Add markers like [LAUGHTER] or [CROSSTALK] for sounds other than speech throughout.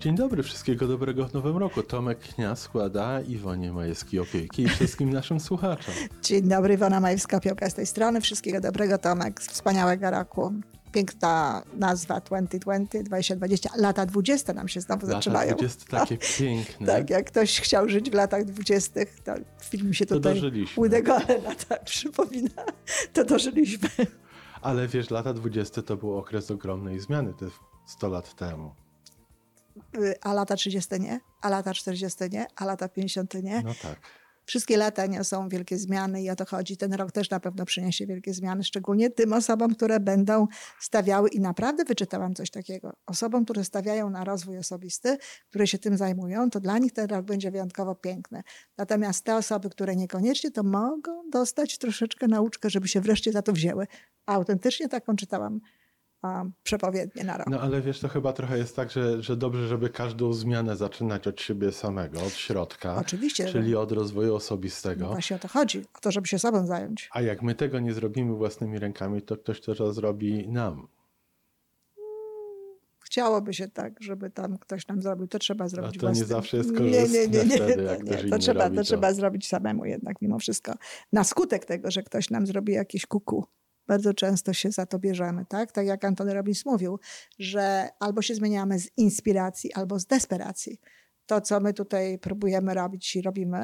Dzień dobry, wszystkiego dobrego w nowym roku. Tomek Knia składa Iwonie Majewskiej-Opiełki i wszystkim [LAUGHS] naszym słuchaczom. Dzień dobry, Iwona Majewska-Opiełka z tej strony. Wszystkiego dobrego, Tomek, z wspaniałego roku. Piękna nazwa 2020, 2020. Lata 20 nam się znowu Lata zaczynają. 20 [LAUGHS] takie piękne. Tak, jak ktoś chciał żyć w latach 20, to film się To tutaj. Łudego tak przypomina. [LAUGHS] To dożyliśmy. Ale wiesz, lata 20 to był okres ogromnej zmiany, te 100 lat temu. Y, A lata 30 nie, a lata 40 nie, a lata 50 nie. No tak. Wszystkie lata niosą wielkie zmiany i o to chodzi. Ten rok też na pewno przyniesie wielkie zmiany, szczególnie tym osobom, które będą stawiały, i naprawdę wyczytałam coś takiego, osobom, które stawiają na rozwój osobisty, które się tym zajmują, to dla nich ten rok będzie wyjątkowo piękny. Natomiast te osoby, które niekoniecznie, to mogą dostać troszeczkę nauczkę, żeby się wreszcie za to wzięły. Autentycznie taką czytałam um, przepowiednię na rok. No ale wiesz, to chyba trochę jest tak, że, że dobrze, żeby każdą zmianę zaczynać od siebie samego, od środka. Oczywiście, Czyli od rozwoju No osobistego. właśnie o to chodzi, o to, żeby się sobą zająć. A jak my tego nie zrobimy własnymi rękami, to ktoś to zrobi nam. Chciałoby się tak, żeby tam ktoś nam zrobił, to trzeba zrobić to nie własnym. zawsze jest Nie, nie, nie, korzystne nie, wtedy, to, jak nie, ktoś to, trzeba, robi to to. trzeba zrobić samemu jednak mimo wszystko. Na skutek tego, że ktoś nam zrobi jakieś kuku. Bardzo często się za to bierzemy, tak? Tak jak Antony Robbins mówił, że albo się zmieniamy z inspiracji, albo z desperacji. To, co my tutaj próbujemy robić i robimy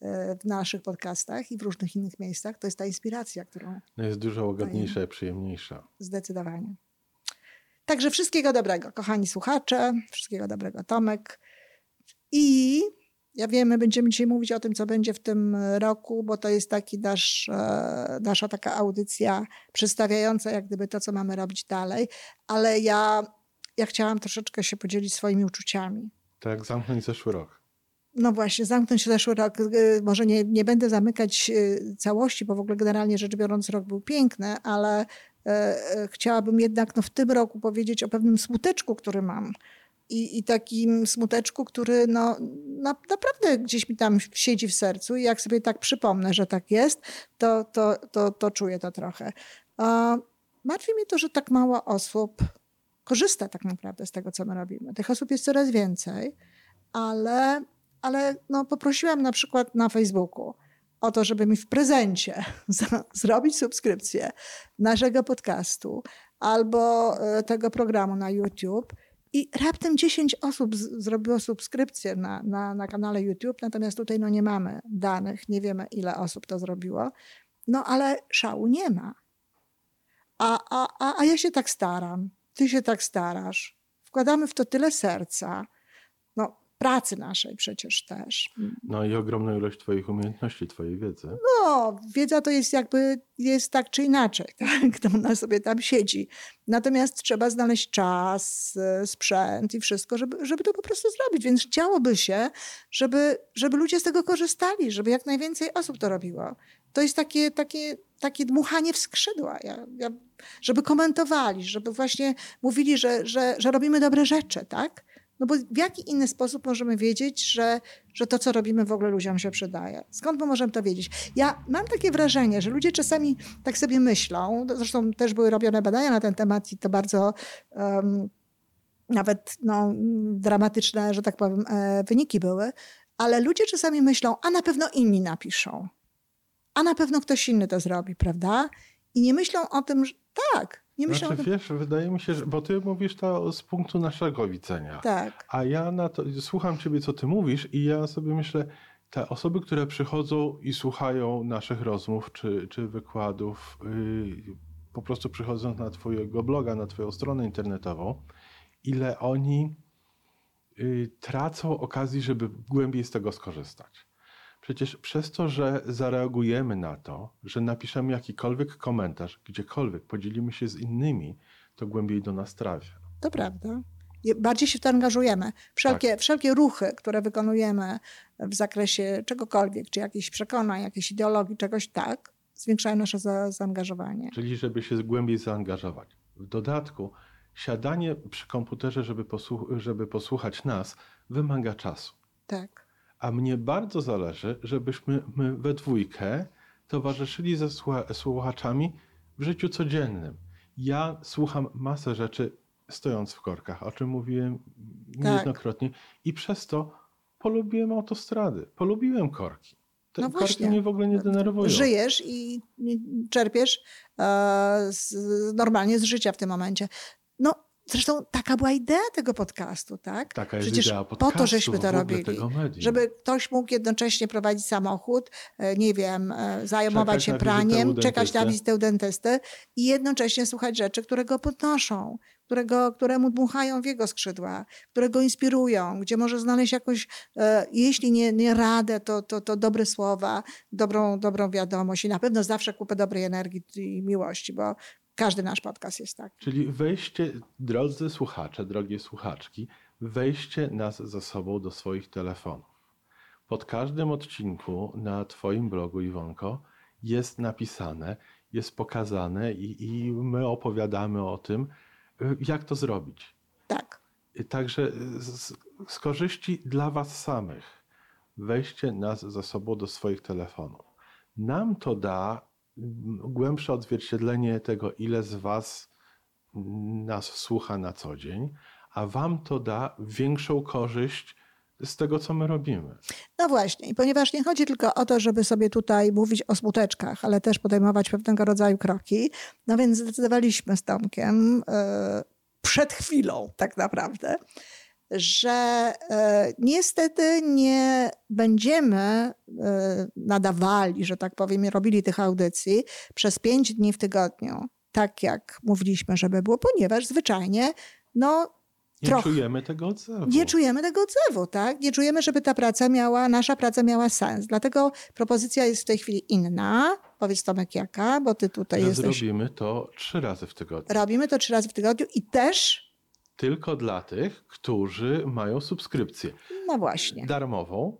e, w naszych podcastach i w różnych innych miejscach, to jest ta inspiracja, którą No jest dużo łagodniejsza i przyjemniejsza. Zdecydowanie. Także wszystkiego dobrego, kochani słuchacze. Wszystkiego dobrego, Tomek. I ja wiem, my będziemy dzisiaj mówić o tym, co będzie w tym roku, bo to jest taki nasz, e, nasza taka audycja przedstawiająca jak gdyby to, co mamy robić dalej. Ale ja, ja chciałam troszeczkę się podzielić swoimi uczuciami. Tak zamknąć zeszły rok. No właśnie, zamknąć zeszły rok. Y, Może nie, nie będę zamykać y, całości, bo w ogóle generalnie rzecz biorąc rok był piękny, ale e, e, chciałabym jednak no, w tym roku powiedzieć o pewnym smuteczku, który mam. I, i takim smuteczku, który no, na, naprawdę gdzieś mi tam siedzi w sercu i jak sobie tak przypomnę, że tak jest, to, to, to, to czuję to trochę. A martwi mnie to, że tak mało osób korzysta tak naprawdę z tego, co my robimy. Tych osób jest coraz więcej, ale, ale no, poprosiłam na przykład na Facebooku o to, żeby mi w prezencie [LAUGHS] zrobić subskrypcję naszego podcastu albo e, tego programu na YouTube. I raptem 10 osób z, zrobiło subskrypcję na, na, na kanale YouTube, natomiast tutaj no, nie mamy danych, nie wiemy ile osób to zrobiło. No ale szału nie ma. A, a, a, a ja się tak staram, ty się tak starasz. Wkładamy w to tyle serca. Pracy naszej przecież też. No i ogromną ilość twoich umiejętności, twojej wiedzy. No, wiedza to jest jakby, jest tak czy inaczej, [LAUGHS] tak? To ona sobie tam siedzi. Natomiast trzeba znaleźć czas, e, sprzęt i wszystko, żeby, żeby to po prostu zrobić. Więc chciałoby się, żeby, żeby ludzie z tego korzystali, żeby jak najwięcej osób to robiło. To jest takie, takie, takie dmuchanie w skrzydła, ja, ja, żeby komentowali, żeby właśnie mówili, że, że, że robimy dobre rzeczy, tak? No bo w jaki inny sposób możemy wiedzieć, że, że to, co robimy w ogóle ludziom się przydaje? Skąd my możemy to wiedzieć? Ja mam takie wrażenie, że ludzie czasami tak sobie myślą, zresztą też były robione badania na ten temat i to bardzo um, nawet no, dramatyczne, że tak powiem, e, wyniki były, ale ludzie czasami myślą, a na pewno inni napiszą, a na pewno ktoś inny to zrobi, prawda? I nie myślą o tym, że tak, nie myślą Znaczy, o tym. wiesz, wydaje mi się, że, bo ty mówisz to z punktu naszego widzenia. Tak. A ja na to, słucham ciebie, co ty mówisz i ja sobie myślę, te osoby, które przychodzą i słuchają naszych rozmów czy, czy wykładów, yy, po prostu przychodząc na twojego bloga, na twoją stronę internetową, ile oni yy, tracą okazji, żeby głębiej z tego skorzystać. Przecież przez to, że zareagujemy na to, że napiszemy jakikolwiek komentarz, gdziekolwiek, podzielimy się z innymi, to głębiej do nas trafia. To prawda. Bardziej się w to angażujemy. Wszelkie, wszelkie ruchy, które wykonujemy w zakresie czegokolwiek, czy jakichś przekonań, jakiejś ideologii, czegoś tak, zwiększają nasze za, zaangażowanie. Czyli żeby się głębiej zaangażować. W dodatku, siadanie przy komputerze, żeby, posłu- żeby posłuchać nas, wymaga czasu. Tak. A mnie bardzo zależy, żebyśmy my we dwójkę towarzyszyli ze słucha- słuchaczami w życiu codziennym. Ja słucham masę rzeczy stojąc w korkach, o czym mówiłem Tak. niejednokrotnie. I przez to polubiłem autostrady, polubiłem korki. Te No korki mnie w ogóle nie denerwują. Żyjesz i czerpiesz e, z, normalnie z życia w tym momencie. No, zresztą taka była idea tego podcastu, tak? Taka jest Przecież idea po podcastu, to, żeśmy to robili. Żeby ktoś mógł jednocześnie prowadzić samochód, e, nie wiem, e, zajmować się praniem, czekać na wizytę u dentysty i jednocześnie słuchać rzeczy, które go podnoszą, którego, które mu dmuchają w jego skrzydła, które go inspirują, gdzie może znaleźć jakąś, e, jeśli nie, nie radę, to, to, to dobre słowa, dobrą, dobrą wiadomość i na pewno zawsze kupę dobrej energii i miłości, bo każdy nasz podcast jest tak. Czyli wejście, drodzy słuchacze, drogie słuchaczki, wejście nas ze sobą do swoich telefonów. Pod każdym odcinku na Twoim blogu, Iwonko, jest napisane, jest pokazane i, i my opowiadamy o tym, jak to zrobić. Tak. Także z, z korzyści dla Was samych wejście nas ze sobą do swoich telefonów. Nam to da głębsze odzwierciedlenie tego, ile z Was nas słucha na co dzień, a Wam to da większą korzyść z tego, co my robimy. No właśnie, ponieważ nie chodzi tylko o to, żeby sobie tutaj mówić o smuteczkach, ale też podejmować pewnego rodzaju kroki, no więc zdecydowaliśmy z Tomkiem e, przed chwilą tak naprawdę, że e, niestety nie będziemy e, nadawali, że tak powiem, robili tych audycji przez pięć dni w tygodniu, tak jak mówiliśmy, żeby było, ponieważ zwyczajnie no, Nie Trochę. czujemy tego odzewu. nie czujemy tego odzewu, tak? Nie czujemy, żeby ta praca miała, nasza praca miała sens. Dlatego propozycja jest w tej chwili inna. Powiedz Tomek jaka, bo ty tutaj że jesteś. zrobimy to trzy razy w tygodniu. Robimy to trzy razy w tygodniu i też, Tylko dla tych, którzy mają subskrypcję. no właśnie, darmową.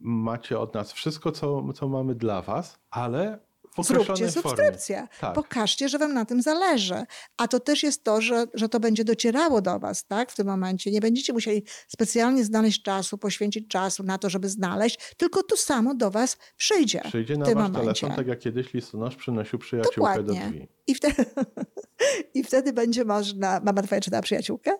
Macie od nas wszystko, co, co mamy dla Was, ale zróbcie subskrypcję. Tak. Pokażcie, że wam na tym zależy. A to też jest to, że, że to będzie docierało do was, tak? W tym momencie. Nie będziecie musieli specjalnie znaleźć czasu, poświęcić czasu na to, żeby znaleźć, tylko to samo do was przyjdzie. Przyjdzie na Wasz momencie. telefon, tak jak kiedyś listonosz przynosił przyjaciółkę do Dokładnie. drzwi. I wtedy, [LAUGHS] I wtedy będzie można. Mama twoja czytała przyjaciółkę?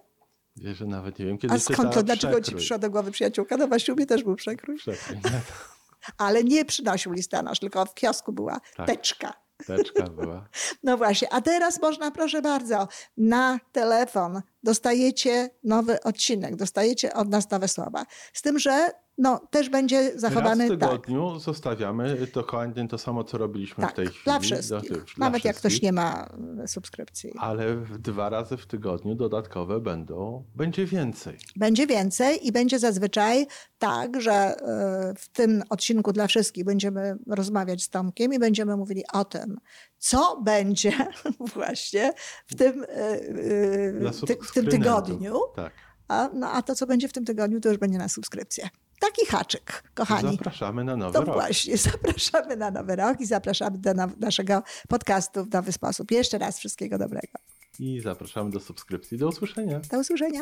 Wiesz, że nawet nie wiem, kiedy A skąd to? Dlaczego ci przekrój. przyszła do głowy przyjaciółka? No właśnie u mnie też był przekrój. Przekrój, nie? [LAUGHS] Ale nie przynosił listonosz, tylko w kiosku była Tak. teczka. Teczka była. [LAUGHS] No właśnie, a teraz można, proszę bardzo, na telefon dostajecie nowy odcinek, dostajecie od nas nowe słowa. Z tym, że no, też będzie Raz zachowany w tak. tygodniu zostawiamy dokładnie to samo, co robiliśmy Tak, w tej chwili. dla wszystkich. tych- dla Nawet jak ktoś wszystkich. nie ma e, subskrypcji. Ale dwa razy w tygodniu dodatkowe będą, będzie więcej. Będzie więcej i będzie zazwyczaj tak, że e, w tym odcinku dla wszystkich będziemy rozmawiać z Tomkiem i będziemy mówili o tym, co będzie [LAUGHS] właśnie w tym, e, Dla w tym tygodniu, Tak. A, no, a to, co będzie w tym tygodniu, to już będzie na subskrypcję. Taki haczyk, kochani. Zapraszamy na nowy To rok. właśnie, [LAUGHS] zapraszamy na nowy rok i zapraszamy do na- naszego podcastu w nowy sposób. Jeszcze raz wszystkiego dobrego. I zapraszamy do subskrypcji. Do usłyszenia. Do usłyszenia.